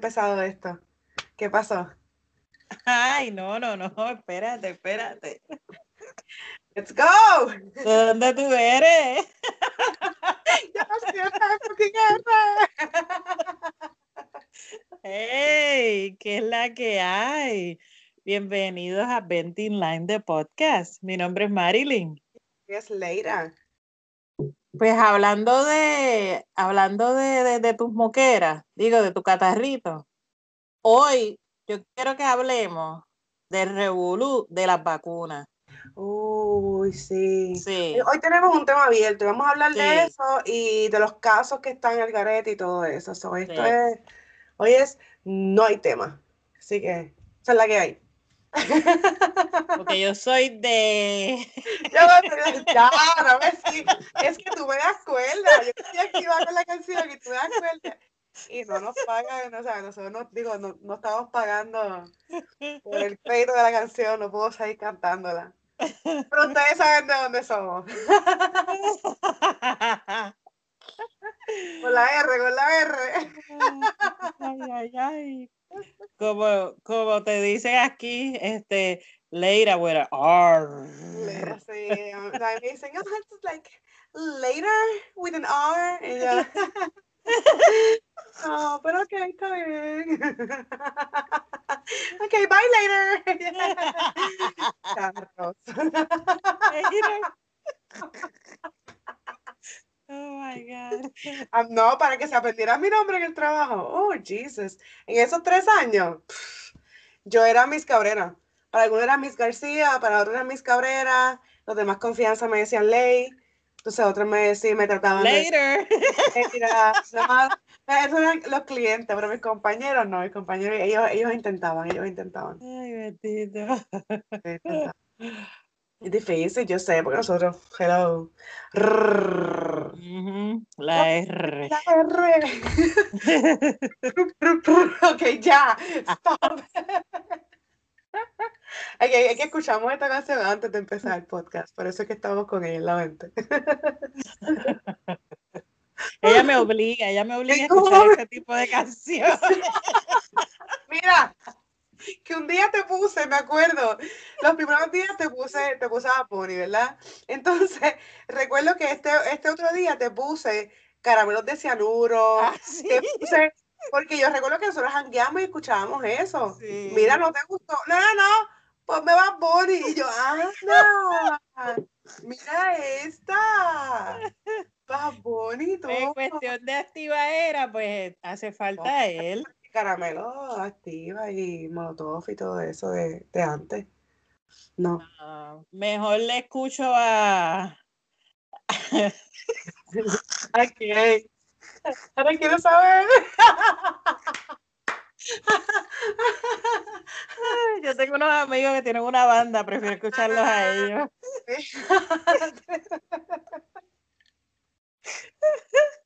empezado esto. ¿Qué pasó? Ay, no, no, no, espérate, espérate. Let's go. ¿De dónde tú eres? Yo Hey, ¿qué es la que hay? Bienvenidos a Venting Line de Podcast. Mi nombre es Marilyn. Es Leira. Pues hablando de, hablando de, de, de tus moqueras, digo, de tu catarrito, hoy yo quiero que hablemos del revolú de las vacunas. Uy, sí. Sí. Eh, Hoy tenemos un tema abierto. y Vamos a hablar de eso y de los casos que están en el garete y todo eso. So, esto Sí. es, hoy es, no hay tema. Así que, esa es la que hay. Porque yo soy de. Yo no ya, no me sigas. Es que tú me das cuerda. Yo estoy activa con la canción y tú me das cuerda. Y no nos pagan, o sea, nosotros no, digo, no, no estamos pagando por el crédito de la canción, no puedo seguir cantándola. Pero ustedes saben de dónde somos. Con la R, con la R. Ay, ay, ay. Como, como te dicen aquí, este, Leira, with a R. Sí, um, like, me dicen, oh, it's like later with an R. Y yo, no, pero ok, está bien. ok, bye later. Carros. Oh my God. Ah, no, para que se aprendiera mi nombre en el trabajo. Oh, Jesus. En esos tres años, pff, yo era Miss Cabrera. Para algunos era Miss García, para otros era Miss Cabrera. Los demás confianza me decían Ley. Entonces otros me decían, me trataban de Later. Nomás, esos eran los clientes, pero mis compañeros no, mis compañeros, ellos, ellos intentaban, ellos intentaban. Ay, bendito. ellos intentaban. Es difícil, yo sé, porque nosotros, hello. La R. La R. ok, ya, stop. Hay que, hay que escuchamos esta canción antes de empezar el podcast, por eso es que estamos con ella en la mente. Ella me obliga, ella me obliga a escuchar este tipo de canciones. Mira, que un día te puse, me acuerdo, los primeros días te puse, te puse a Pony, ¿verdad? Entonces, recuerdo que este, este otro día te puse caramelos de cianuro, Ah, sí. te puse, porque yo recuerdo que nosotros jangueamos y escuchábamos eso. Sí. Mira, ¿no te gustó? No, no, no, ponme Bad Bunny. Y yo, anda, mira esta. Bad Bunny, En cuestión de activaera, pues hace falta él. Caramelo activa y molotov y todo eso de, de antes. No. Ah, mejor le escucho a. Ok. Ahora quiero saber. Yo tengo unos amigos que tienen una banda, prefiero escucharlos a ellos.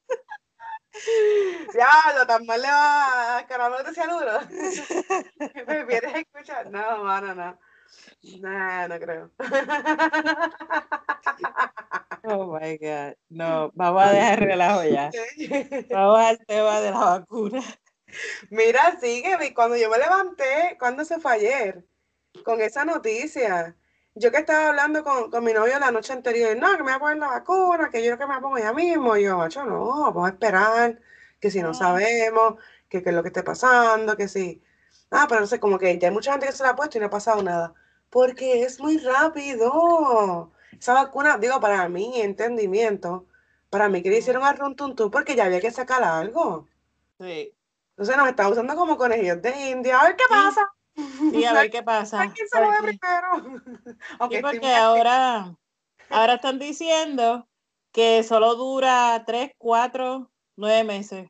Ya, lo tan mal le va a caramelo de cianuro. ¿Prefieres escuchar? No, mano, no. No, no creo. Oh my God. No, vamos a dejar el relajo ya. Vamos al tema de la vacuna. Mira, sigue, cuando yo me levanté, cuando se fue ayer, con esa noticia, yo que estaba hablando con, con mi novio la noche anterior, no, que me voy a poner la vacuna, que yo que me la pongo ya mismo, y yo, macho, no, vamos a esperar, que si no Ah. sabemos, que qué es lo que esté pasando, que si, ah, pero no sé, como que ya hay mucha gente que se la ha puesto y no ha pasado nada, porque es muy rápido, esa vacuna, digo, para mi entendimiento, para mí que le hicieron a runtuntú porque ya había que sacar algo. Sí. Entonces nos está usando como conejillos de India. A ver qué pasa. Sí, a ver qué pasa. A quién se mueve primero. Sí, porque ahora, ahora están diciendo que solo dura 3, 4, 9 meses.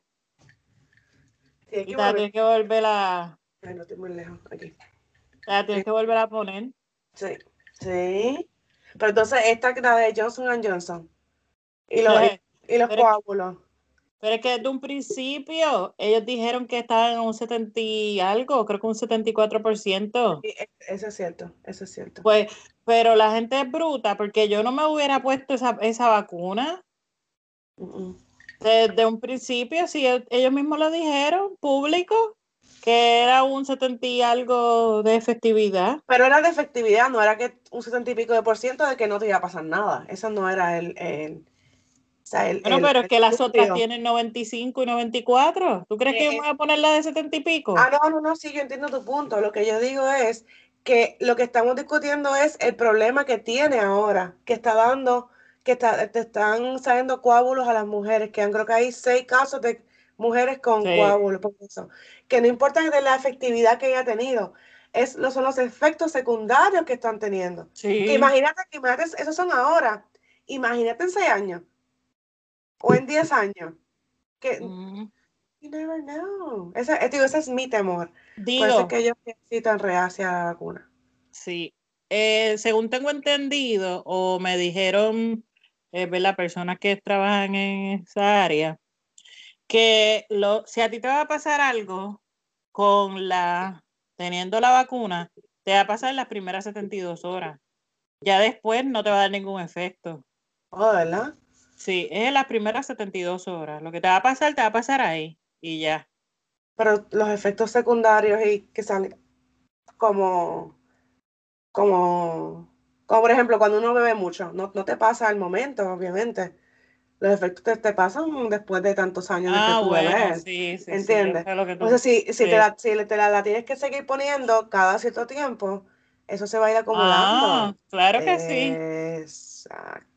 Sí, Y la tienes que volver a, Ay, no estoy muy lejos. Aquí. te la tienes que volver a poner. Sí. Sí. Pero entonces esta es la de Johnson Johnson. Y los, y, y los coágulos. Pero es que desde un principio ellos dijeron que estaban en un 70 y algo, creo que un 74%. Sí, e- eso es cierto. Eso es cierto. Pues, pero la gente es bruta porque yo no me hubiera puesto esa, esa vacuna. Desde un principio, e, ellos mismos lo dijeron, público, que era un 70 y algo de efectividad. Pero era de efectividad, no era que un 70 y pico de por ciento de que no te iba a pasar nada. Eso no era el... sea, el, Bueno, el- pero es que las otras tienen 95 y 94. ¿Tú crees que yo voy a poner la de 70 y pico? Ah, no, no, no, sí, yo entiendo tu punto. Lo que yo digo es que lo que estamos discutiendo es el problema que tiene ahora, que está dando, que está, te están saliendo coágulos a las mujeres, que han- creo que hay seis casos de mujeres con Sí. coágulos, por eso. Que no importa de la efectividad que haya tenido, es, son los efectos secundarios que están teniendo. Sí. Que imagínate, imagínate, esos son ahora. Imagínate en seis años o en diez años. Que Mm, you never know. Ese, eh, digo, ese es mi temor. Por eso Digo, es que yo estoy tan reacia a la vacuna. sí. Eh, según tengo entendido, o me dijeron, eh, ¿verdad? Personas que trabajan en esa área, que lo, si a ti te va a pasar algo con la, teniendo la vacuna, te va a pasar en las primeras 72 horas. Ya después no te va a dar ningún efecto. Oh, ¿verdad? Sí, es en las primeras 72 horas. Lo que te va a pasar, te va a pasar ahí y ya. Pero los efectos secundarios y que salen como, como, como por ejemplo, cuando uno bebe mucho, no, no te pasa al momento, obviamente. Los efectos te, te pasan después de tantos años de que Ah, tú bueno, bebes. sí, sí, sí, ¿entiendes? lo que tú- Entonces, si, si sí. te la, si te la, la tienes que seguir poniendo cada cierto tiempo, eso se va a ir acumulando. Ah, claro que sí, Exacto.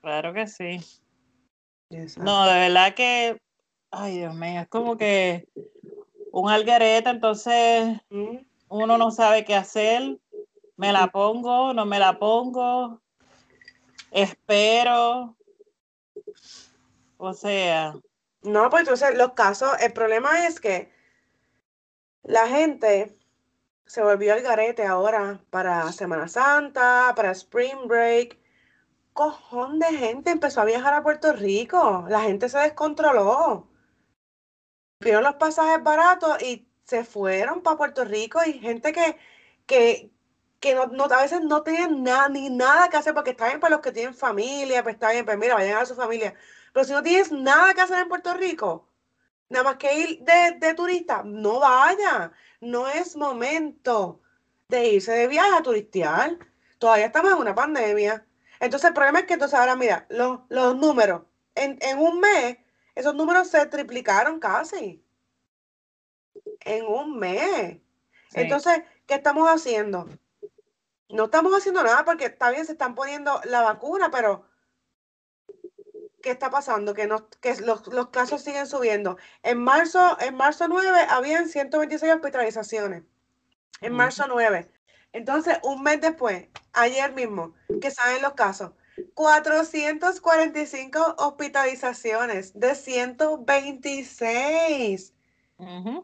Claro que sí. exacto. No, de verdad que, ay Dios mío, es como que un algarete, entonces uno no sabe qué hacer. Me la pongo, no me la pongo, espero. O sea, No, pues entonces los casos, el problema es que la gente se volvió al garete ahora para Semana Santa, para Spring Break. Cojón de gente empezó a viajar a Puerto Rico. La gente se descontroló. Vieron los pasajes baratos y se fueron para Puerto Rico y gente que, que, que no, a veces no tienen nada, ni nada que hacer, porque está bien para los que tienen familia, pues está bien, pues mira, vayan a su familia. Pero si no tienes nada que hacer en Puerto Rico, nada más que ir de, de turista, no vaya. No es momento de irse de viaje a turistear. Todavía estamos en una pandemia. Entonces el problema es que entonces ahora mira, los, los números, en, en un mes, esos números se triplicaron casi. En un mes. sí. Entonces, ¿qué estamos haciendo? No estamos haciendo nada porque está bien, se están poniendo la vacuna, pero ¿qué está pasando? Que, no, que los, los casos siguen subiendo. En marzo, en marzo 9 habían 126 hospitalizaciones. En marzo 9. Entonces, un mes después, ayer mismo, que salen los casos, 445 hospitalizaciones de 126. Ujú.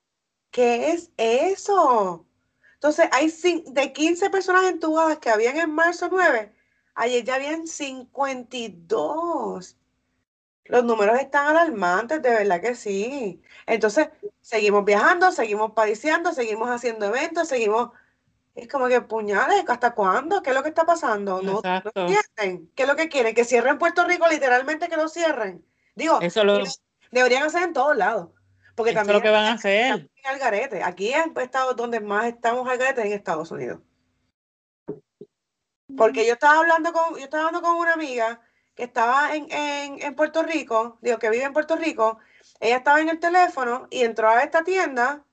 ¿Qué es eso? Entonces, hay de 15 personas entubadas que habían en marzo 9, ayer ya habían 52. Los números están alarmantes, de verdad que sí. Entonces, seguimos viajando, seguimos padeciendo, seguimos haciendo eventos, seguimos... Es como que puñales, ¿hasta cuándo? ¿Qué es lo que está pasando? ¿No, entienden? ¿Qué es lo que quieren? ¿Que cierren Puerto Rico literalmente que lo cierren? Digo, Eso lo, deberían hacer en todos lados. Porque eso es también lo que van a hacer. al garete. Aquí en Estados donde más estamos al garete es en Estados Unidos. Porque yo estaba hablando con, yo estaba hablando con una amiga que estaba en, en, en Puerto Rico, digo, que vive en Puerto Rico, ella estaba en el teléfono y entró a esta tienda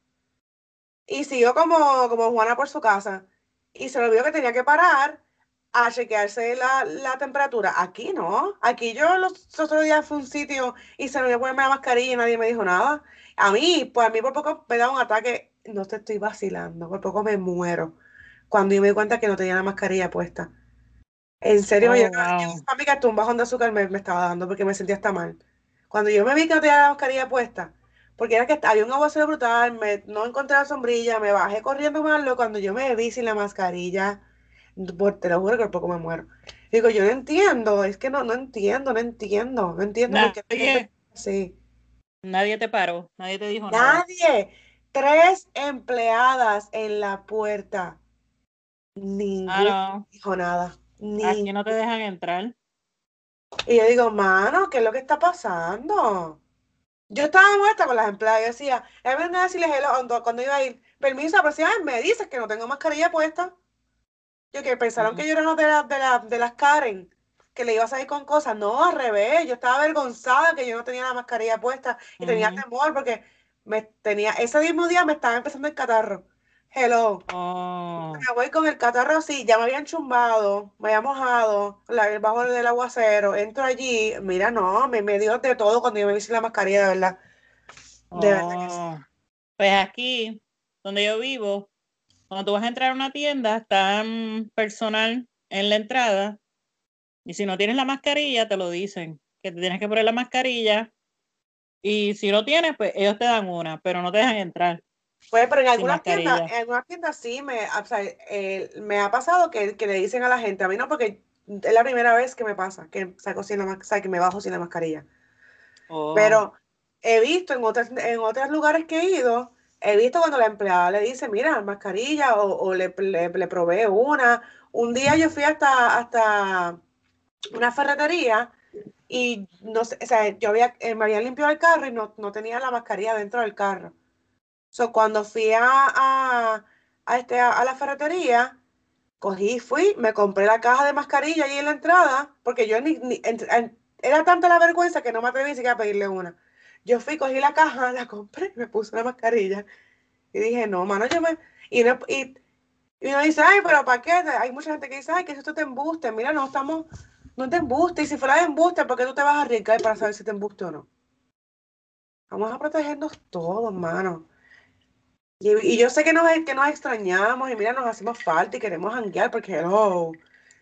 y siguió como, como Juana por su casa. Y se le olvidó que tenía que parar a chequearse la, la temperatura. Aquí no. Aquí yo los otros días fui a un sitio y se me olvidó ponerme la mascarilla y nadie me dijo nada. A mí, pues a mí por poco me da un ataque. No te estoy vacilando, por poco me muero. Cuando yo me di cuenta que no tenía la mascarilla puesta. En serio, Oh, yo, wow. un bajón de azúcar me, me estaba dando porque me sentía hasta mal. Cuando yo me vi que no tenía la mascarilla puesta, porque era que había un aguacero brutal, me, no encontré la sombrilla, me bajé corriendo malo. Cuando yo me vi sin la mascarilla, por- te lo juro que por poco me muero. Digo, yo no entiendo, es que no, no entiendo, no entiendo, no entiendo Nadie, así. nadie te paró, nadie te dijo nada. Nadie. Tres empleadas en la puerta. Ninguna Ah, no. dijo nada. Aquí Ni no te dejan entrar. Y yo digo, mano, ¿qué es lo que está pasando? Yo estaba muerta con las empleadas. Yo decía, es verdad decirles hello cuando iba a ir, permiso, si me dices que no tengo mascarilla puesta. Yo que pensaron que yo era una de, las de, de las Karen, que le iba a salir con cosas. No, al revés. Yo estaba avergonzada que yo no tenía la mascarilla puesta y tenía temor porque me tenía, ese mismo día me estaba empezando el catarro. Hello. Oh. Me voy con el catarro así, ya me habían chumbado, me había mojado, la, bajo del aguacero, entro allí, mira, no, me, me dio de todo cuando yo me hice la mascarilla, de verdad. De verdad que sí. Oh. Pues aquí, donde yo vivo, cuando tú vas a entrar a una tienda, está mm, personal en la entrada, y si no tienes la mascarilla, te lo dicen, que te tienes que poner la mascarilla, y si no tienes, pues ellos te dan una, pero no te dejan entrar. Pues, pero en algunas tiendas, en algunas tiendas sí me, o sea, eh, me ha pasado que, que le dicen a la gente, a mí no, porque es la primera vez que me pasa, que saco sin la, o sea, que me bajo sin la mascarilla. Oh. Pero he visto en otros, en otros lugares que he ido, he visto cuando la empleada le dice, mira, mascarilla, o, o le, le, le provee una. Un día yo fui hasta, hasta una ferretería y no sé, o sea, yo había, eh, me habían limpiado el carro y no, no tenía la mascarilla dentro del carro. So, cuando fui a, a, este, a, la ferretería, cogí, fui, me compré la caja de mascarilla ahí en la entrada, porque yo ni, ni- era tanta la vergüenza que no me atreví siquiera a pedirle una. Yo fui, cogí la caja, la compré, me puse la mascarilla y dije, no, mano, yo me... Y, no- y, y uno dice, ay, pero ¿para qué? Hay mucha gente que dice, ay, que esto te embuste. Mira, no estamos, no te embuste. Y si fuera de embuste, ¿por qué tú te vas a arriesgar para saber si te embuste o no? Vamos a protegernos todos, mano. Y, y yo sé que nos, que nos extrañamos y mira, nos hacemos falta y queremos janguear porque, hello,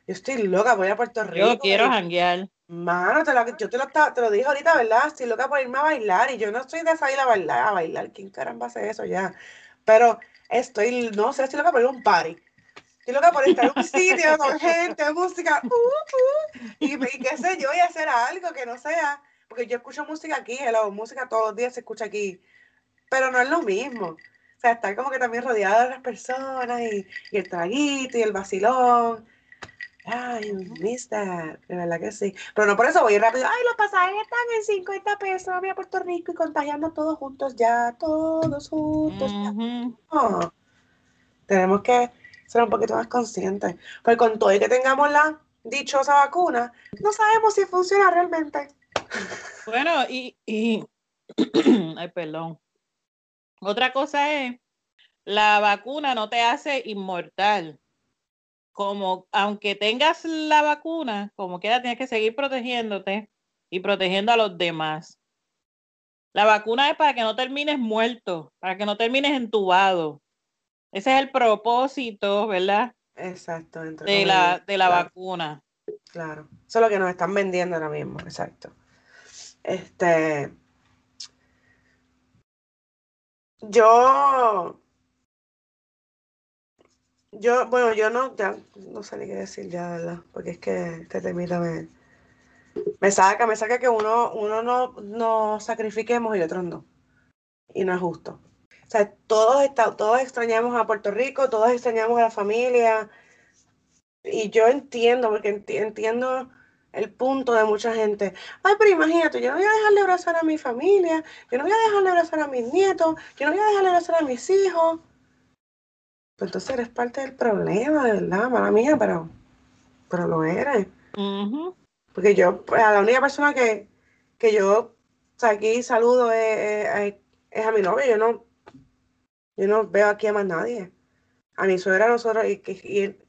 yo estoy loca ir a Puerto Rico. Yo quiero janguear. Mano, te lo, yo te lo, te lo dije ahorita, ¿verdad? Estoy loca por irme a bailar y yo no estoy de salir a bailar, a bailar. ¿Quién caramba hace eso ya? Pero estoy, no sé, estoy loca por ir a un party. Estoy loca por estar en un sitio con gente, música, uh, uh, y, y qué sé yo, y hacer algo que no sea, porque yo escucho música aquí, hello, música todos los días se escucha aquí, pero no es lo mismo. O sea, estar como que también rodeada de las personas y, y el traguito y el vacilón. Ay, miss that, de verdad que sí. Pero no por eso voy rápido. Ay, los pasajes están en 50 pesos. Voy a Puerto Rico y contagiando todos juntos ya, todos juntos. ya. Ujú. No. Tenemos que ser un poquito más conscientes. Porque con todo y que tengamos la dichosa vacuna, no sabemos si funciona realmente. Bueno, y, y ay, perdón. Otra cosa es, la vacuna no te hace inmortal. Como, aunque tengas la vacuna, como quiera, tienes que seguir protegiéndote y protegiendo a los demás. La vacuna es para que no termines muerto, para que no termines entubado. Ese es el propósito, ¿verdad? Exacto. entre De la, de la claro. vacuna. Claro, eso es lo que nos están vendiendo ahora mismo, exacto. Este, yo, yo, bueno, yo no, ya, no sé ni qué decir ya, ¿verdad? Porque es que este temita me, me saca, me saca que uno, uno no, no sacrifiquemos y otros no. Y no es justo. O sea, todos, está, todos extrañamos a Puerto Rico, todos extrañamos a la familia. Y yo entiendo, porque enti- entiendo el punto de mucha gente. Ay, pero imagínate, yo no voy a dejar de abrazar a mi familia, yo no voy a dejar de abrazar a mis nietos, yo no voy a dejar de abrazar a mis hijos. Pues entonces eres parte del problema, de verdad, mala mía, pero, pero lo eres. Porque yo, pues, a la única persona que, que yo o sea, aquí saludo es, es- es a mi novio. Yo no, yo no veo aquí a más nadie. A mi suegra, a nosotros, y, que- y él-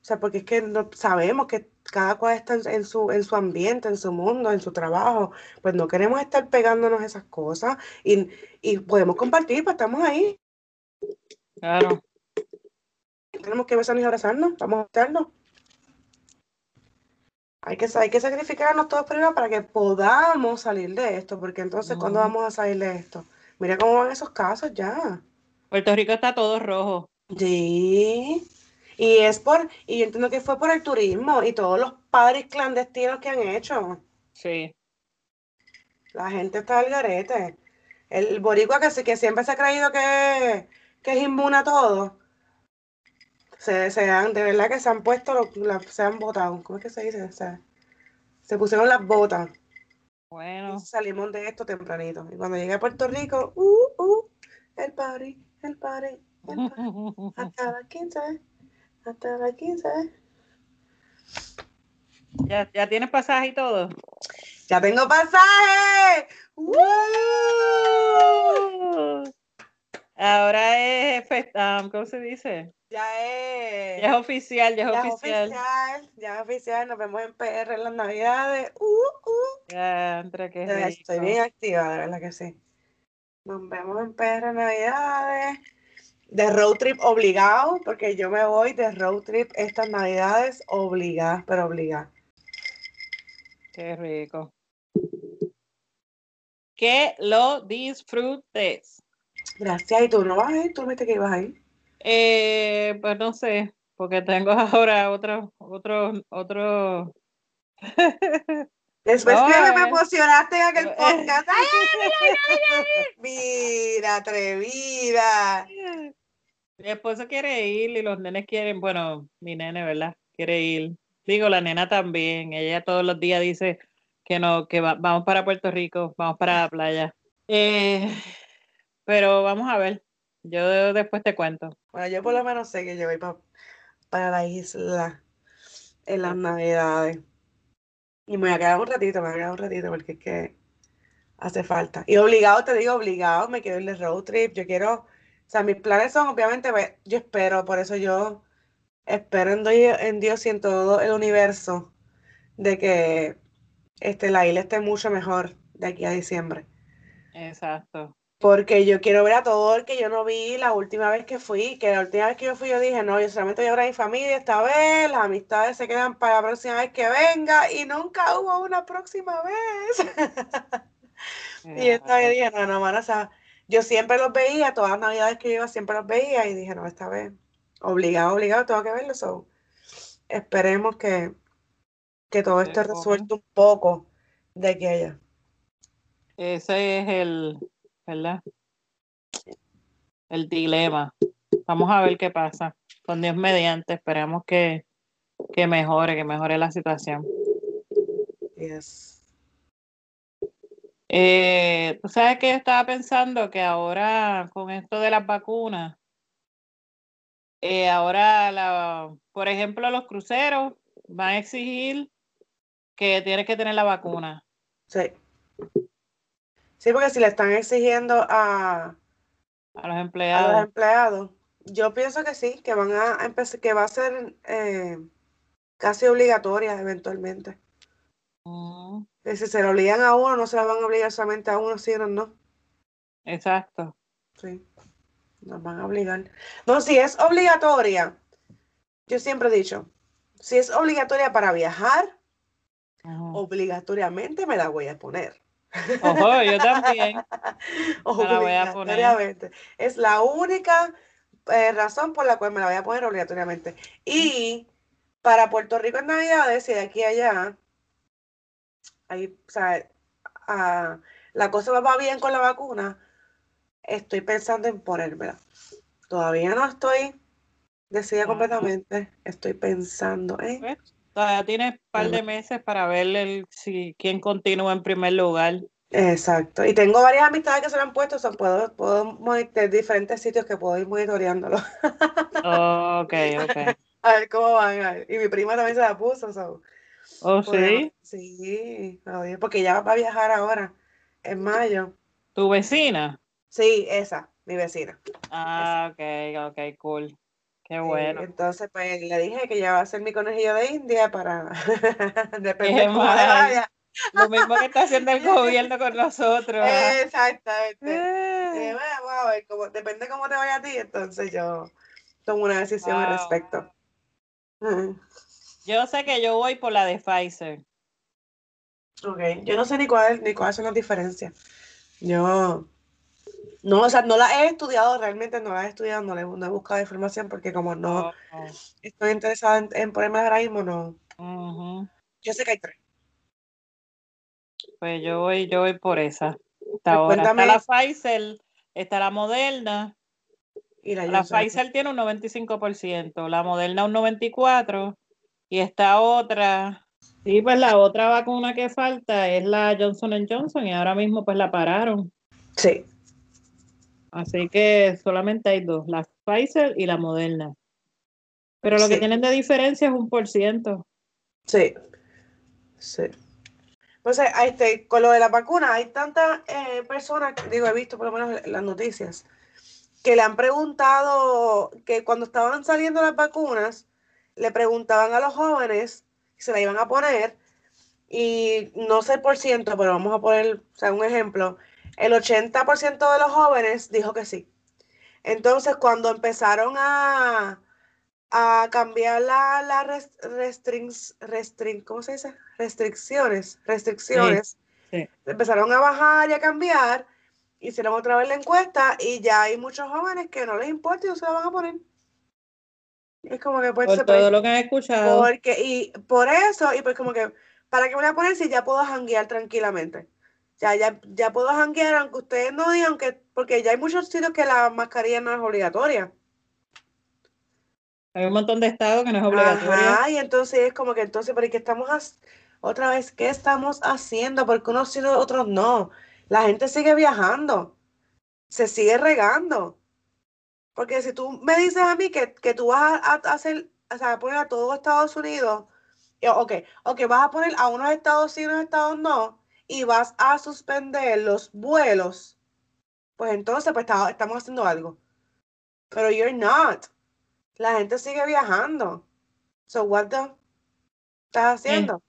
o sea, porque es que no, sabemos que cada cual está en, en su, en su ambiente, en su mundo, en su trabajo. Pues no queremos estar pegándonos esas cosas y, y podemos compartir, pues estamos ahí. Claro. Tenemos que besarnos y abrazarnos, vamos a estarnos. Hay que, hay que sacrificarnos todos primero para que podamos salir de esto, porque entonces, ¿cuándo vamos a salir de esto? Mira cómo van esos casos ya. Puerto Rico está todo rojo. Sí. Y es por, y yo entiendo que fue por el turismo y todos los padres clandestinos que han hecho. Sí. La gente está al garete. El boricua que, que siempre se ha creído que, que es inmune a todo. Se, se han, de verdad que se han puesto, lo- la- se han botado. ¿Cómo es que se dice? Se, Se pusieron las botas. Bueno. salimos de esto tempranito. Y cuando llegué a Puerto Rico, uh, uh, el party, el party, el party. Hasta las 15. Hasta las 15. ¿Ya, ¿Ya tienes pasaje y todo? ¡Ya tengo pasaje! ¡Uh! Ahora es, um, ¿cómo se dice? Ya es. Ya es oficial, ya es ya oficial. oficial, ya es oficial. Nos vemos en PR en las Navidades. Uh, uh. Ya, entre que Estoy bien activa, de verdad que sí. Nos vemos en PR en Navidades. De road trip obligado, porque yo me voy de road trip estas Navidades obligadas, pero obligadas. Qué rico. Que lo disfrutes. Gracias. ¿Y tú no vas a ir? ¿Tú me dijiste que ibas a ir? Eh, pues no sé, porque tengo ahora otro, otro, otro. Después No, que me emocionaste en aquel podcast. ¡Ay, ay, ay, ay, ay! Mira, atrevida. Mi esposo quiere ir y los nenes quieren, bueno, mi nene, ¿verdad? Quiere ir. Digo, la nena también. Ella todos los días dice que no, que va- vamos para Puerto Rico, vamos para la playa. Eh, pero vamos a ver. Yo después te cuento. Bueno, yo por lo menos sé que yo voy pa- para la isla en las Navidades. Y me voy a quedar un ratito, me voy a quedar un ratito porque es que hace falta. Y obligado, te digo, obligado, me quiero ir de road trip. Yo quiero, o sea, mis planes son, obviamente, pues, yo espero, por eso yo espero en en Dios y en todo el universo de que este, la isla esté mucho mejor de aquí a diciembre. Exacto. Porque yo quiero ver a todo el que yo no vi la última vez que fui, que la última vez que yo fui yo dije, no, yo solamente voy a ver a mi familia esta vez, las amistades se quedan para la próxima vez que venga y nunca hubo una próxima vez. y esta vez dije, no, no, mano, o sea, yo siempre los veía, todas las navidades que yo iba siempre los veía y dije, no, esta vez, obligado, obligado, tengo que verlo. So, esperemos que, que todo bueno. resuelto un poco de aquí a allá. Ese es el, ¿verdad? El dilema. Vamos a ver qué pasa. Con Dios mediante, esperemos que, que mejore, que mejore la situación. Yes. Eh, tú sabes que yo estaba pensando que ahora con esto de las vacunas, eh, ahora, la, por ejemplo, los cruceros van a exigir que tienes que tener la vacuna. Sí. Sí, porque si le están exigiendo a, A los a los empleados. empleados, yo pienso que sí, que van a empezar, que va a ser eh, casi obligatoria eventualmente. Mm, Que si se lo obligan a uno, no se la van a obligar solamente a uno, sí o no. exacto. Sí, nos van a obligar. No, si es obligatoria, yo siempre he dicho, si es obligatoria para viajar, obligatoriamente me la voy a poner. Ojo, yo también. Me la voy a poner. Obligatoriamente. Es la única eh, razón por la cual me la voy a poner obligatoriamente. Y para Puerto Rico en Navidades y de aquí a allá, ahí, o sea, la cosa va bien con la vacuna, estoy pensando en ponérmela. Todavía no estoy decidida completamente. Estoy pensando en. Todavía tienes un par de meses para ver el, si, quién continúa en primer lugar. Exacto. Y tengo varias amistades que se lo han puesto, sea, puedo, puedo monitorear diferentes sitios que puedo ir monitoreándolo. Ok, ok. A ver cómo van. Y mi prima también se la puso. so, ¿Oh, sí? Sí, porque ella va a viajar ahora, en mayo. ¿Tu vecina? Sí, esa, mi vecina. Ah, ok, ok, cool. Qué Sí, bueno. entonces, pues le dije que ella va a ser mi conejillo de India para. Depende de vaya. Lo mismo que está haciendo el gobierno con nosotros. Exactamente. Eh, Eh, bueno, ver, como, depende cómo te vaya a ti, entonces yo tomo una decisión al Wow. respecto. Yo sé que yo voy por la de Pfizer. Ok, yo no sé ni cuál, ni cuáles son las diferencias. Yo no, o sea, no las he estudiado, realmente no las he estudiado, no, le- no he buscado información porque como no Oh, estoy interesada en, en ponerme ahora mismo, no. Yo sé que hay tres. Pues yo voy, yo voy por esa. Hasta Pues ahora. Está la Pfizer, está la Moderna. Y la La. Pfizer tiene un 95%, la Moderna un 94% y esta otra Sí, pues la otra vacuna que falta es la Johnson Johnson y ahora mismo pues la pararon. Sí. Así que solamente hay dos, la Pfizer y la Moderna. Pero lo que tienen de diferencia es un por ciento. Sí. Sí. Pues este, con lo de la vacuna, hay tantas eh, personas, digo, he visto por lo menos en las noticias, que le han preguntado que cuando estaban saliendo las vacunas, le preguntaban a los jóvenes si se la iban a poner y no sé por ciento, pero vamos a poner, o sea, un ejemplo, el 80% de los jóvenes dijo que sí. Entonces, cuando empezaron a, a cambiar la, la ¿cómo se dice? restricciones, restricciones, empezaron a bajar y a cambiar, hicieron otra vez la encuesta y ya hay muchos jóvenes que no les importa y no se la van a poner. Es como que pues, por todo lo que han escuchado. Porque, y por eso, y pues como que, ¿para qué me voy a poner si ya puedo janguear tranquilamente? Ya, ya, ya puedo janguear, aunque ustedes no digan que, porque ya hay muchos sitios que la mascarilla no es obligatoria. Hay un montón de estados que no es obligatoria. Ajá, y entonces es como que entonces, ¿pero qué estamos otra vez, qué estamos haciendo? Porque unos sí, otros no. La gente sigue viajando, se sigue regando. Porque si tú me dices a mí que, tú vas a, hacer, o sea, a poner a todo Estados Unidos, ok, ok, vas a poner a unos estados sí, unos estados no, y vas a suspender los vuelos, pues entonces pues estamos haciendo algo. Pero you're not. La gente sigue viajando. So what the estás haciendo?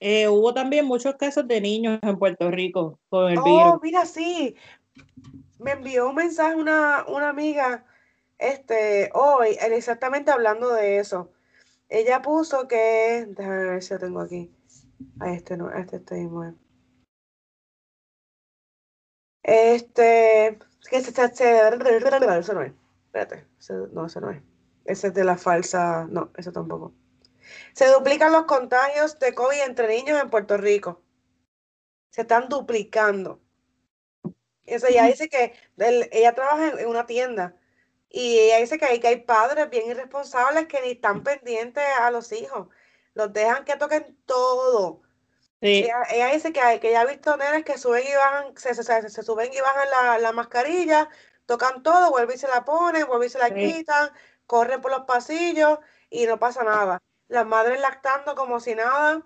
Eh, hubo también muchos casos de niños en Puerto Rico con el oh, virus. mira, sí. Me envió un mensaje una, una amiga este, hoy, exactamente hablando de eso. Ella puso que, déjame ver si lo tengo aquí. A este no, a este estoy muy. Este, que se, se, se, eso no es. Espérate, no, eso no es. Ese es de la falsa, no, eso tampoco. Se duplican los contagios de COVID entre niños en Puerto Rico. Se están duplicando. Eso ella dice que ella trabaja en una tienda y ella dice que hay, que hay padres bien irresponsables que ni están pendientes a los hijos. Los dejan que toquen todo. Ella, dice que, que ella ha visto nenes que suben y bajan, se, se, suben y bajan la, la, mascarilla, tocan todo, vuelven y se la ponen, vuelven y se la quitan, corren por los pasillos y no pasa nada. Las madres lactando como si nada,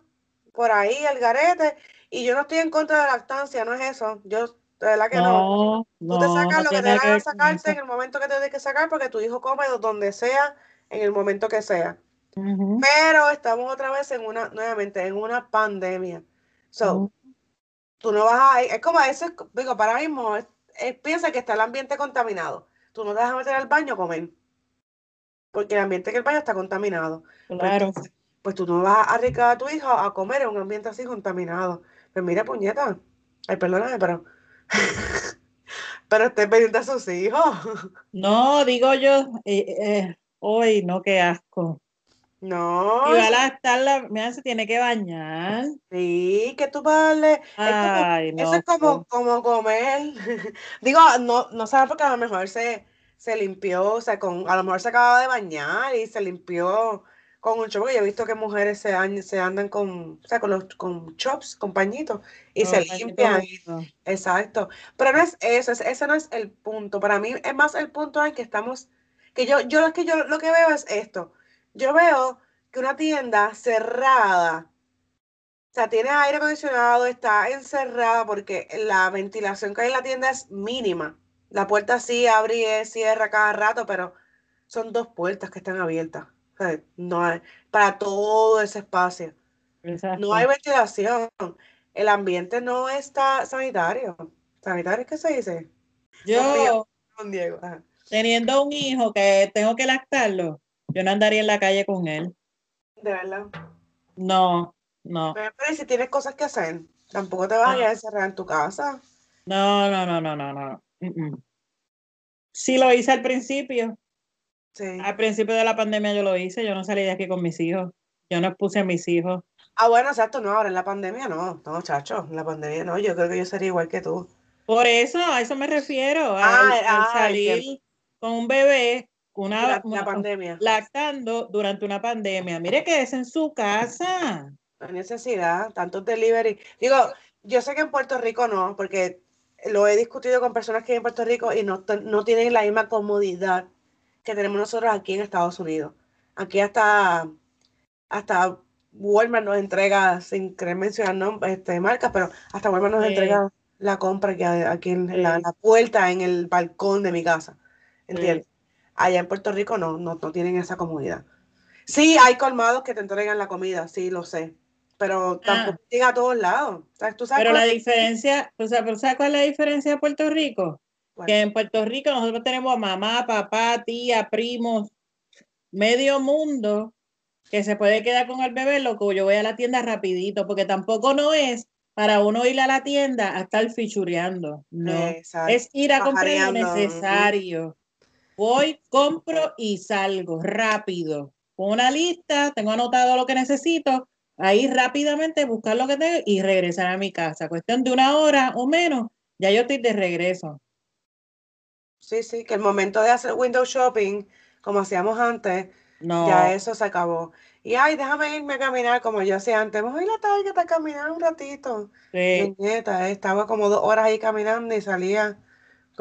por ahí, el garete. Y yo no estoy en contra de la lactancia, no es eso. Yo de verdad que no. Tú te sacas lo que te da que sacarse en el momento que te tienes que sacar porque tu hijo come donde sea, en el momento que sea. Pero estamos otra vez en una, nuevamente, en una pandemia. So, tú no vas a ir, es como eso, digo, para mismo, piensa que está el ambiente contaminado. Tú no te vas a meter al baño a comer. Porque el ambiente que el baño está contaminado. Pues claro. Pues, tú no vas a arriesgar a tu hijo a comer en un ambiente así contaminado. Pues mira, puñeta. Ay, perdóname, pero Pero esté pendiente a sus hijos. No, digo yo, eh, eh, hoy no, qué asco. No. Y va a estar mira, se tiene que bañar. Sí, que tú vas Ay, no, eso es como, como comer. digo, no, no sabes porque a lo mejor se, se limpió, o sea, con, a lo mejor se acaba de bañar y se limpió con un chop, yo he visto que mujeres se, se andan con, o sea, con los con chops, con pañitos, y se limpian. exacto. Pero no es eso, ese no es el punto. Para mí es más el punto en que estamos, que yo, yo que yo lo que veo es esto. Yo veo que una tienda cerrada, o sea, tiene aire acondicionado, está encerrada porque la ventilación que hay en la tienda es mínima. La puerta sí abre y cierra cada rato, pero son dos puertas que están abiertas. No hay, para todo ese espacio. No hay ventilación. El ambiente no está sanitario. ¿Sanitario qué se dice? Yo, teniendo un hijo que tengo que lactarlo, yo no andaría en la calle con él. ¿De verdad? No, no. Pero, si tienes cosas que hacer, tampoco te vas a encerrar en tu casa. No, no, no, no, no, no. Sí lo hice al principio, al principio de la pandemia yo lo hice, yo no salí de aquí con mis hijos, yo no expuse a mis hijos. Ah, bueno, exacto, no, ahora en la pandemia no, no, chacho, en la pandemia no, yo creo que yo sería igual que tú. Por eso, a eso me refiero, a, salir con un bebé, una, la, pandemia. lactando durante una pandemia. Mire que es en su casa. No hay necesidad, tantos delivery. Digo, yo sé que en Puerto Rico no, porque lo he discutido con personas que hay en Puerto Rico y no, no tienen la misma comodidad que tenemos nosotros aquí en Estados Unidos. Aquí hasta, hasta Walmart nos entrega, sin querer mencionar este, marcas, pero hasta Walmart nos entrega la compra que aquí en la, puerta, en el balcón de mi casa. ¿Entiendes? Allá en Puerto Rico no, no, no tienen esa comodidad. Sí, hay colmados que te entregan la comida, sí, lo sé pero tampoco ah. llega a todos lados. pero la diferencia, o sea, ¿sabes cuál es la diferencia de Puerto Rico? Que en Puerto Rico nosotros tenemos a mamá, papá, tía, primos, medio mundo que se puede quedar con el bebé, loco, yo voy a la tienda rapidito, porque tampoco no es para uno ir a la tienda a estar fichureando, no, es ir a comprar lo necesario. Voy, compro y salgo rápido. Con una lista, tengo anotado lo que necesito, ahí rápidamente buscar lo que tengo y regresar a mi casa. Cuestión de una hora o menos, ya yo estoy de regreso. Sí, sí, que el momento de hacer window shopping, como hacíamos antes, no. ya eso se acabó. Y ay, déjame irme a caminar como yo hacía antes. Voy a la tarde está caminar un ratito. Sí. nieta, estaba como dos horas ahí caminando y salía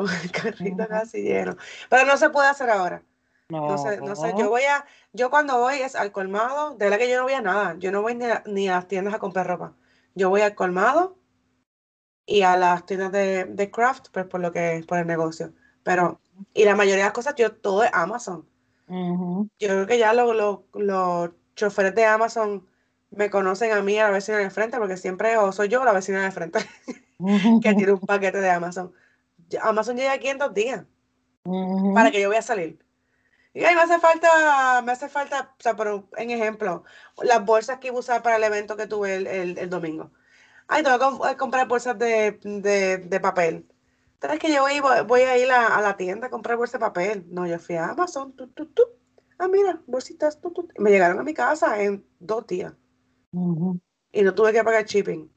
con el carrito casi lleno. Pero no se puede hacer ahora. No, sé, no sé, yo voy a, yo cuando voy es al colmado, de verdad que yo no voy a nada, yo no voy ni a, las tiendas a comprar ropa. Yo voy al colmado y a las tiendas de, craft, pues por lo que por el negocio. Pero, y la mayoría de las cosas, yo todo es Amazon. Yo creo que ya los, los, choferes de Amazon me conocen a mí, a la vecina de frente, porque siempre o soy yo o la vecina de frente que tiene un paquete de Amazon. Amazon llega aquí en dos días para que yo vaya a salir. Y ahí me hace falta, me hace falta, o sea, por, en ejemplo, las bolsas que iba a usar para el evento que tuve el, domingo. Ay, tengo que comprar bolsas de, de, papel. ¿Sabes que yo voy, voy a ir a, la tienda a comprar bolsas de papel? No, yo fui a Amazon. Ah, mira, bolsitas. Me llegaron a mi casa en dos días. Y no tuve que pagar shipping.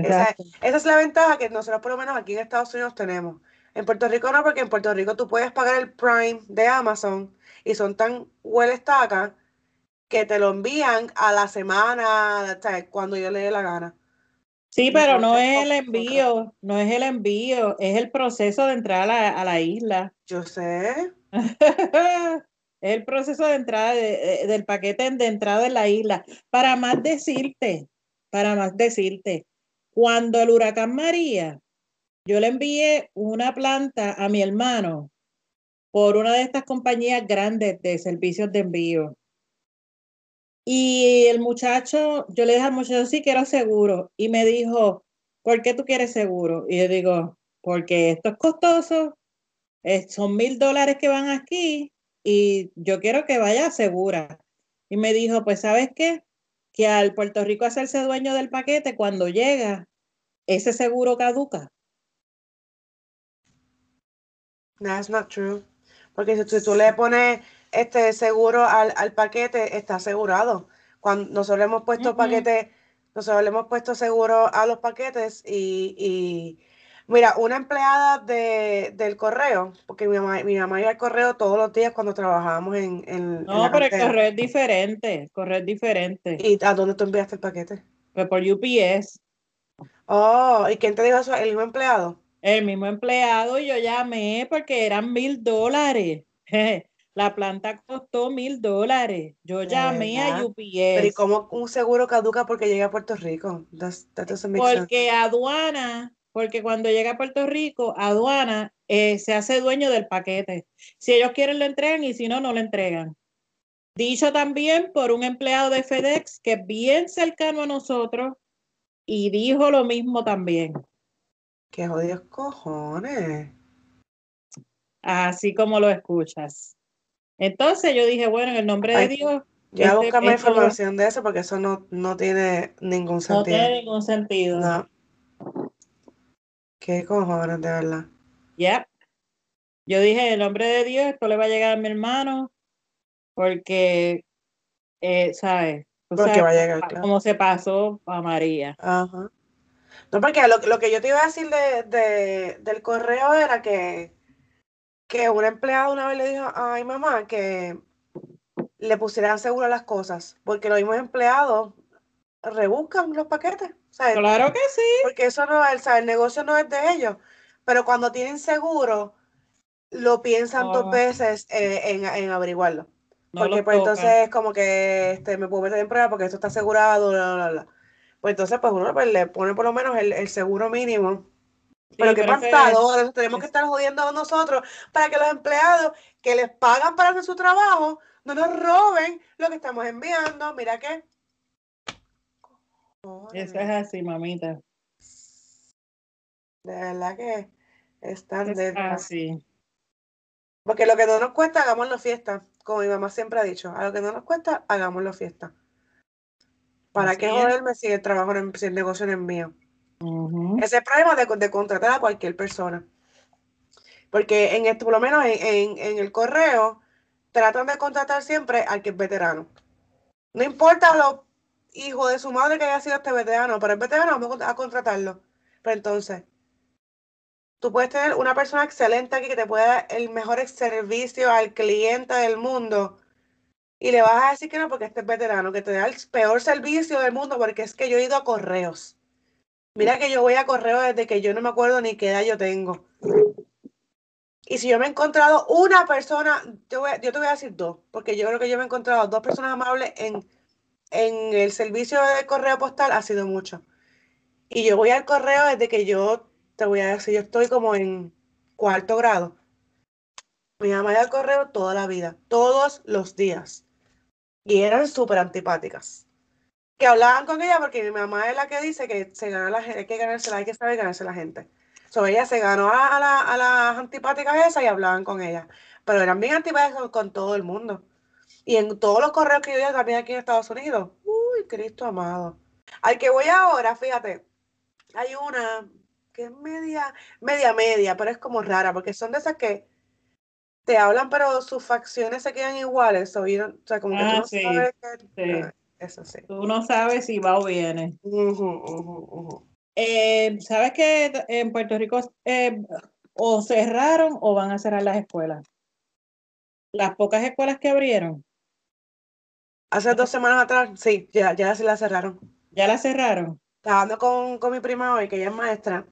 Esa, esa, es la ventaja que nosotros por lo menos aquí en Estados Unidos tenemos. En Puerto Rico no, porque en Puerto Rico tú puedes pagar el Prime de Amazon y son tan estaca que te lo envían a la semana, cuando yo le dé la gana. Sí, pero no es el envío, no es el envío, es el proceso de entrar a la, isla. Yo sé. es el proceso de entrada del paquete de entrada en la isla. Para más decirte, para más decirte, cuando el huracán María, yo le envié una planta a mi hermano por una de estas compañías grandes de servicios de envío. Y el muchacho, yo le dije al muchacho, sí, quiero seguro. Y me dijo, ¿por qué tú quieres seguro? Y yo digo, porque esto es costoso, son mil dólares que van aquí y yo quiero que vaya segura. Y me dijo, pues sabes qué, que al Puerto Rico hacerse dueño del paquete, cuando llega, ese seguro caduca. That's not true. Porque si, tú le pones este seguro al, paquete, está asegurado. Cuando nosotros hemos puesto paquetes, nosotros le hemos puesto seguro a los paquetes y, mira, una empleada de, del correo, porque mi mamá, mi mamá iba al correo todos los días cuando trabajábamos en, en No, pero el correo es diferente, correo es diferente. ¿Y a dónde tú enviaste el paquete? Pues por UPS. Oh, ¿y quién te dijo eso? ¿El mismo empleado? El mismo empleado y yo llamé porque eran mil dólares. La planta costó mil dólares. Yo llamé a UPS. Pero ¿y cómo un seguro caduca porque llega a Puerto Rico? porque aduana, porque cuando llega a Puerto Rico, aduana eh, se hace dueño del paquete. Si ellos quieren lo entregan y si no, no lo entregan. Dicho también por un empleado de FedEx que es bien cercano a nosotros y dijo lo mismo también. Qué jodidos cojones. Así como lo escuchas. Entonces yo dije, bueno, en el nombre de Dios. Ya este, buscame información de eso porque eso no, no tiene ningún sentido. No tiene ningún sentido. No. Qué cojones, de verdad. Ya. Yo dije, en el nombre de Dios, esto le va a llegar a mi hermano porque, eh, ¿sabes? porque va a llegar, Como se pasó a María. Ajá. No, porque lo, que yo te iba a decir de, del correo era que, que una empleada una vez le dijo a mi mamá que le pusieran seguro las cosas, porque los mismos empleados rebuscan los paquetes. ¿Sabes? Claro que sí. Porque eso no es, el negocio no es de ellos. Pero cuando tienen seguro, lo piensan dos Oh. veces eh, en, en averiguarlo. No porque pues tocan. entonces es como que este, me puedo meter en prueba porque esto está asegurado, bla, bla, bla. Pues entonces pues uno pues, le pone por lo menos el, el seguro mínimo. Sí, pero qué pantalones, tenemos que es- estar jodiendo nosotros para que los empleados que les pagan para hacer su trabajo no nos roben lo que estamos enviando. Mira que... Eso es así, mamita. De verdad que están Es de... así. Porque lo que no nos cuesta, hagámoslo fiesta. Como mi mamá siempre ha dicho, a lo que no nos cuesta, hagámoslo fiesta. ¿Para Así qué es. joderme si el trabajo, si el negocio no es mío? Ese es el problema de, de contratar a cualquier persona. Porque en esto, por lo menos en, en- en el correo, tratan de contratar siempre al que es veterano. No importa lo hijo de su madre que haya sido este veterano, pero es veterano, vamos a cont- a contratarlo. Pero entonces, tú puedes tener una persona excelente aquí que te pueda dar el mejor servicio al cliente del mundo. Y le vas a decir que no porque este es veterano, que te da el peor servicio del mundo porque es que yo he ido a correos. Mira que yo voy a correo desde que yo no me acuerdo ni qué edad yo tengo. Y si yo me he encontrado una persona, yo, yo te voy a decir dos, porque yo creo que yo me he encontrado dos personas amables en, en el servicio de correo postal, ha sido mucho. Y yo voy al correo desde que yo, te voy a decir, yo estoy como en cuarto grado. Mi mamá iba al correo toda la vida, todos los días. Y eran súper antipáticas que hablaban con ella porque mi mamá es la que dice que se gana la gente, hay que ganársela, hay que saber ganarse la gente. So, ella se ganó a, la- a las antipáticas esas y hablaban con ella. Pero eran bien antipáticas con todo el mundo. Y en todos los correos que yo veía también aquí en Estados Unidos. Uy, Cristo amado. Al que voy ahora, fíjate, hay una que es media, media, media, pero es como rara, porque son de esas que te hablan, pero sus facciones se quedan iguales. so, you don't- o sea, como que tú Ah, no sí, sabes que- sí. Eso sí. Tú no sabes si va o viene. Ujú, ujú. Eh, ¿sabes que en Puerto Rico eh, o cerraron o van a cerrar las escuelas? Las pocas escuelas que abrieron, Hace dos semanas atrás, sí, ya, ya sí la cerraron. ya las cerraron. Estaba hablando con, con mi prima hoy, que ella es maestra,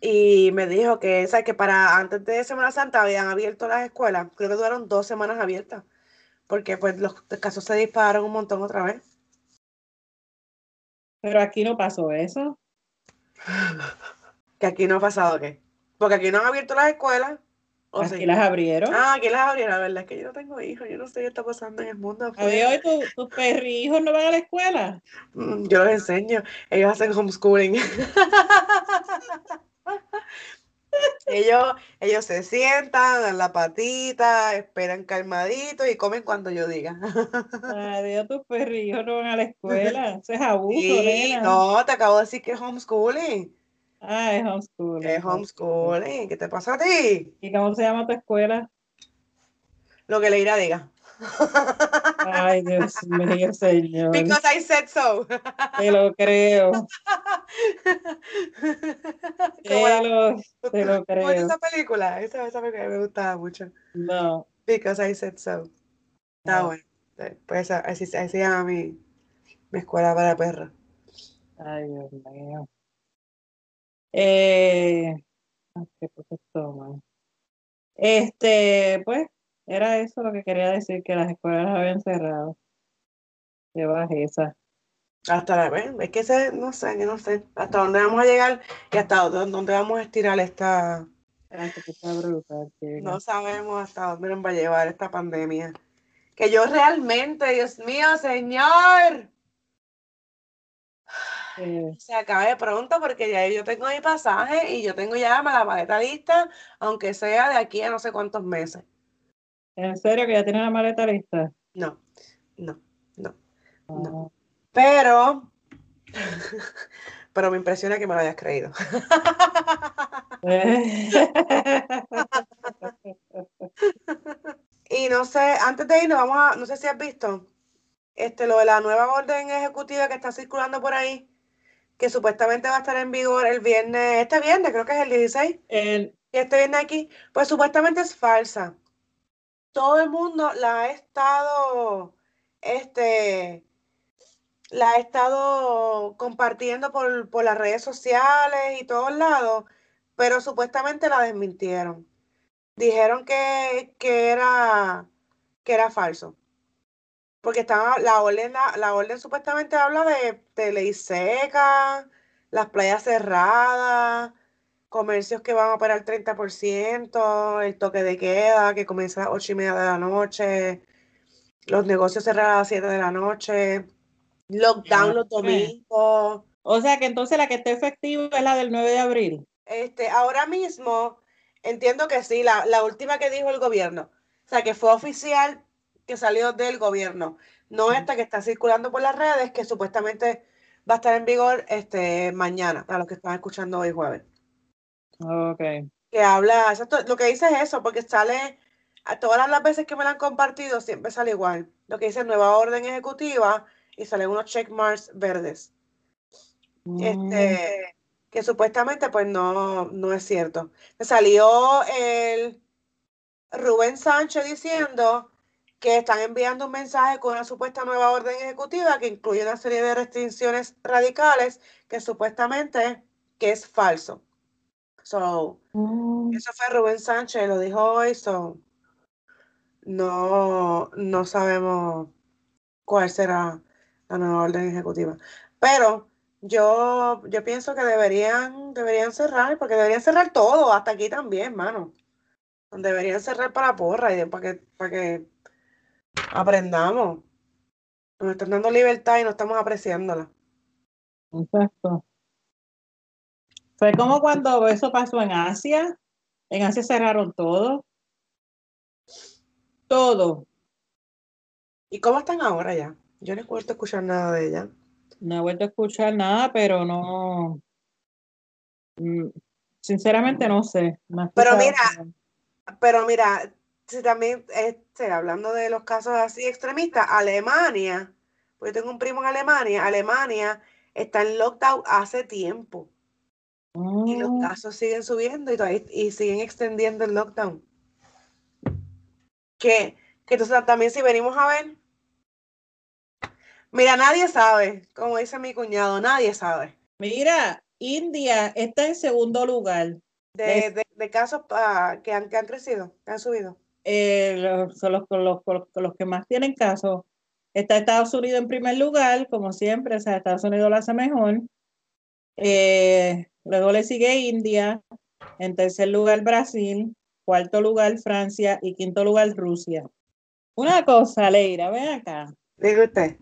y me dijo que, ¿sabes? que para antes de Semana Santa habían abierto las escuelas. Creo que duraron dos semanas abiertas, porque pues los casos se dispararon un montón otra vez. Pero aquí no pasó eso. Que aquí no ha pasado, ¿qué? Porque aquí no han abierto las escuelas. ¿O Aquí sí? las abrieron. Ah, aquí las abrieron, la verdad es que yo no tengo hijos, yo no sé qué está pasando en el mundo. afuera. Adiós, ¿y tu- tus perrijos no van a la escuela? Mm, Yo los enseño, ellos hacen homeschooling. ellos, ellos se sientan, dan la patita, esperan calmadito y comen cuando yo diga. Adiós, tus perrijos no van a la escuela. Eso es abuso, Sí, nena. no, te acabo de decir que es homeschooling. Ah, es homeschooling. Es homeschooling. ¿Qué te pasa a ti? ¿Y cómo se llama tu escuela? Lo que Leira diga. Ay, Dios mío, señor. Because I said so. Te lo creo. Te lo, te lo ¿Cómo es creo. esa película? Esa, esa película me gustaba mucho. No. Because I said so. Está no. bueno. Eh, Pues así, así se llama mi, mi escuela para perros. Ay, Dios mío. Eh, toma. Este, pues, era eso lo que quería decir, que las escuelas las habían cerrado. Qué bajeza. Hasta la vez. Es que ese, no sé, yo no sé. Hasta dónde vamos a llegar y hasta dónde, vamos a estirar esta. Brutal. No sabemos hasta dónde nos va a llevar esta pandemia. Que yo realmente, Dios mío, Señor, Eh, se acabe pronto porque ya yo tengo mi pasaje y yo tengo ya la maleta lista, aunque sea de aquí a no sé cuántos meses. ¿En serio que ya tiene la maleta lista? No, no, no. No. Pero, pero me impresiona que me lo hayas creído. Y no sé, antes de irnos, vamos a, no sé si has visto, este, lo de la nueva orden ejecutiva que está circulando por ahí, que supuestamente va a estar en vigor el viernes, este viernes, creo que es el 16, El, y este viernes aquí, pues supuestamente es falsa. Todo el mundo la ha estado, este, la he estado compartiendo por, por las redes sociales y todos lados, pero supuestamente la desmintieron. Dijeron que, que era que era falso. Porque estaba, la orden, la, orden supuestamente habla de, de ley seca, las playas cerradas, comercios que van a operar el 30%, el toque de queda que comienza a las 8 y media de la noche, los negocios cerrados a las 7 de la noche, lockdown los domingos. O sea que entonces la que está efectiva es la del 9 de abril. Este, ahora mismo entiendo que sí, la, la última que dijo el gobierno. O sea que fue oficial que salió del gobierno, no esta que está circulando por las redes, que supuestamente va a estar en vigor este mañana, para los que están escuchando hoy jueves. Ok. Que habla, lo que dice es eso, porque sale, a todas las veces que me la han compartido, siempre sale igual. Lo que dice nueva orden ejecutiva y salen unos check marks verdes. Este, mm. que supuestamente pues no, no es cierto. Salió el Rubén Sánchez diciendo que están enviando un mensaje con una supuesta nueva orden ejecutiva que incluye una serie de restricciones radicales que supuestamente que es falso. So, mm. Eso fue Rubén Sánchez, lo dijo hoy, so, no, no sabemos cuál será la nueva orden ejecutiva. Pero yo, yo pienso que deberían, deberían cerrar, porque deberían cerrar todo, hasta aquí también, mano. Deberían cerrar para porra y para que, para que aprendamos. Nos están dando libertad y no estamos apreciándola. Exacto. Fue como cuando eso pasó en Asia. En Asia cerraron todo. Todo. ¿Y cómo están ahora ya? Yo no he vuelto a escuchar nada de ella. No he vuelto a escuchar nada, pero no. Mm, sinceramente no sé. pero mira, pero mira, si también, este, hablando de los casos así extremistas, Alemania, pues yo tengo un primo en Alemania, Alemania está en lockdown hace tiempo. Y los oh. casos siguen subiendo y, y siguen extendiendo el lockdown. Que, que entonces también si venimos a ver, mira, nadie sabe, como dice mi cuñado, nadie sabe. Mira, India está en segundo lugar. De, de, casos que, han, que han crecido, que han subido eh, son los, los, los, que más tienen caso. Está Estados Unidos en primer lugar, como siempre, o sea, Estados Unidos lo hace mejor. Eh, luego le sigue India, en tercer lugar Brasil, cuarto lugar Francia y quinto lugar Rusia. Una cosa, Leira, ven acá. Diga usted.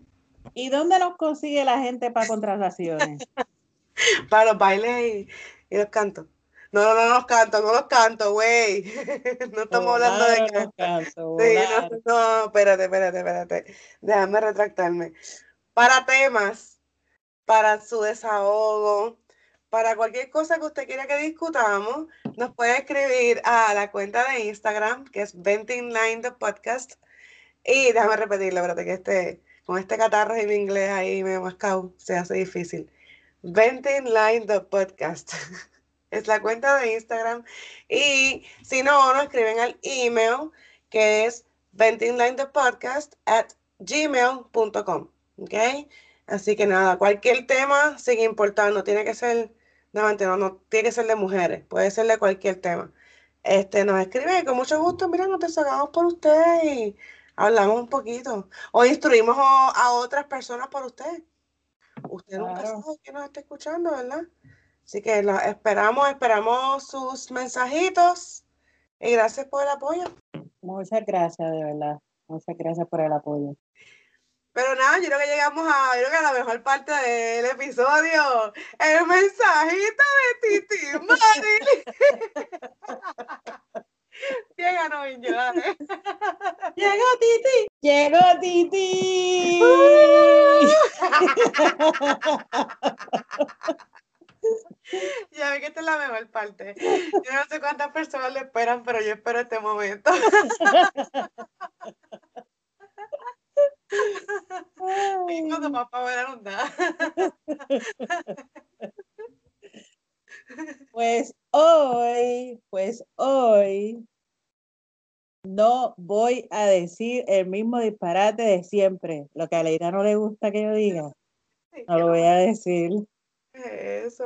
¿Y dónde nos consigue la gente para contrataciones? para los bailes y los cantos. No, no, no los canto, no los canto, güey. No estamos hablando de canto. sí, no, no, espérate, espérate, espérate. Déjame retractarme. Para temas, para su desahogo, para cualquier cosa que usted quiera que discutamos, nos puede escribir a la cuenta de Instagram, que es Line the Podcast. Y déjame repetirlo, espérate, que este, con este catarro en inglés ahí me mascado, se hace difícil. Line the Podcast. es la cuenta de Instagram. Y si no, nos escriben al email que es ventinglinethepodcast at gmail.com. ¿Ok? Así que nada, cualquier tema, sin importar, no tiene que ser, no, no, no tiene que ser de mujeres, puede ser de cualquier tema. Este, nos escribe con mucho gusto, mira, nos desahogamos por usted y hablamos un poquito. O instruimos a, otras personas por usted. Usted nunca sabe que nos está escuchando, ¿verdad? Así que lo esperamos, esperamos sus mensajitos y gracias por el apoyo. Muchas gracias, de verdad. Muchas gracias por el apoyo. Pero nada, yo creo que llegamos a, yo creo que a la mejor parte del episodio. El mensajito de Titi Mari. Llega, no, yo, Llegó Titi. Llegó Titi. Ya ve que esta es la mejor parte. Yo no sé cuántas personas le esperan, pero yo espero este momento. Y cuando papá a Pues hoy, pues hoy no voy a decir el mismo disparate de siempre, lo que a Leira no le gusta que yo diga. No lo voy a decir. Eso.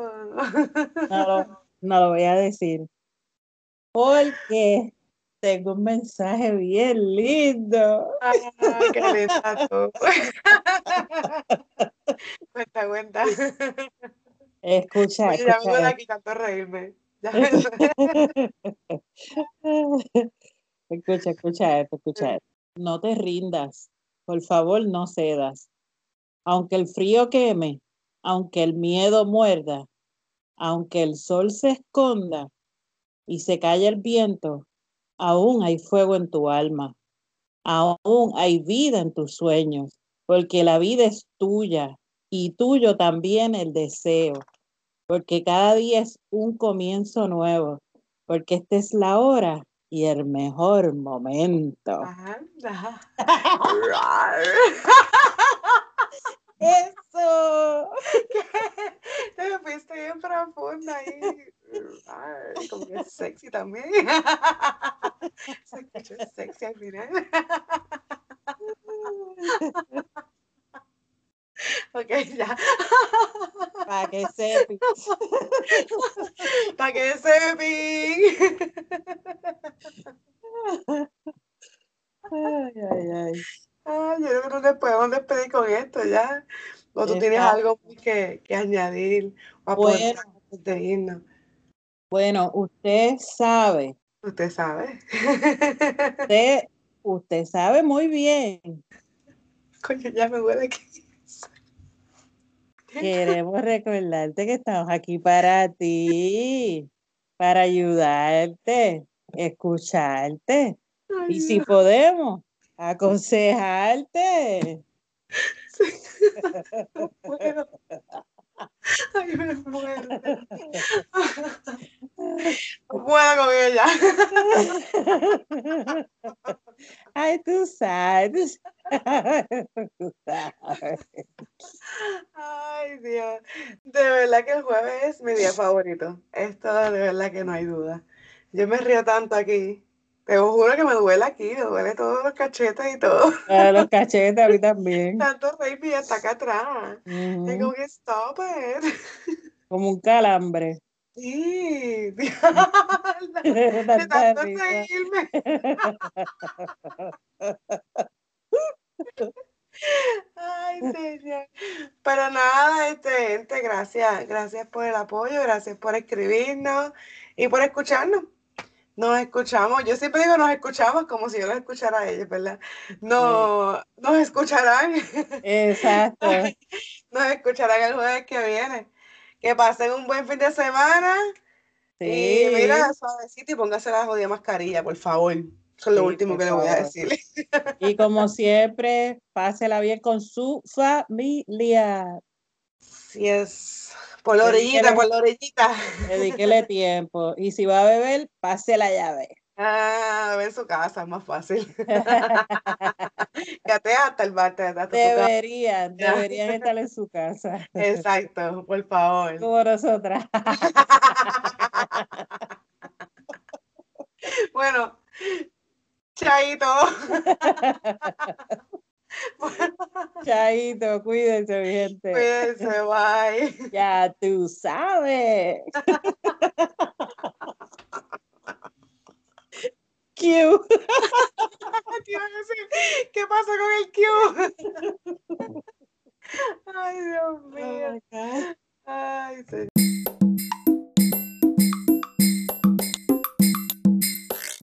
No lo, no lo voy a decir. Porque tengo un mensaje bien lindo. Ay, qué. Cuenta, cuenta. Escucha, Oye, ya escucha. aquí tanto a reírme. Ya Escucha, escucha esto, escucha esto. No te rindas. Por favor, no cedas. Aunque el frío queme, aunque el miedo muerda, aunque el sol se esconda y se calle el viento, aún hay fuego en tu alma. Aún hay vida en tus sueños, porque la vida es tuya y tuyo también el deseo, porque cada día es un comienzo nuevo, porque esta es la hora y el mejor momento. Anda. Eso. Te fuiste bien profunda ahí. Ay, como que sexy también. Se escuchó sexy al final. Ok, ya. Para que sepas. Para que sepan. Ay, ay, ay. Yo creo que no nos podemos despedir con esto ya. O tú tienes algo que, que añadir o Bueno. aportar irnos. Bueno, usted sabe, Usted sabe. usted, usted sabe muy bien. Coño, ya me huele aquí. Queremos recordarte que estamos aquí para ti, para ayudarte, escucharte y si podemos, aconsejarte. No puedo. Ay, me muero. No puedo con ella. Ay, tú sabes. tú sabes. Ay, Dios. De verdad que el jueves es mi día favorito. Esto de verdad que no hay duda. Yo me río tanto aquí. Te juro que me duele aquí, me duele todos los cachetes y todo. A los cachetes a mí también. Tanto reírme y hasta acá atrás. Como que stop it. Como un calambre. Sí. De tanto reírme. Ay, señor. Pero nada, este, gente, gracias, gracias por el apoyo, gracias por escribirnos y por escucharnos. Nos escuchamos, yo siempre digo nos escuchamos como si yo los escuchara a ellos, ¿verdad? No, nos escucharán, Exacto. nos escucharán el jueves que viene. Que pasen un buen fin de semana y Sí. mira, suavecito y póngase la jodida mascarilla, por favor. Eso es lo Sí, último que le voy a decir. Y como siempre, pásela bien con su familia. Si es por la Dedíquele- por la. Dedíquele tiempo. Y si va a beber, pase la llave. Ah, a ver su casa, es más fácil. Quédate hasta el bar, hasta. Deberían, deberían estar en su casa. Exacto, por favor. Como nosotras. Bueno, chaito. Chaito, cuídense, mi gente. Cuídense, bye. Ya tú sabes. Q. Te iba a decir, ¿Qué pasa con el Q? Ay, Dios mío. Oh. Ay, señor.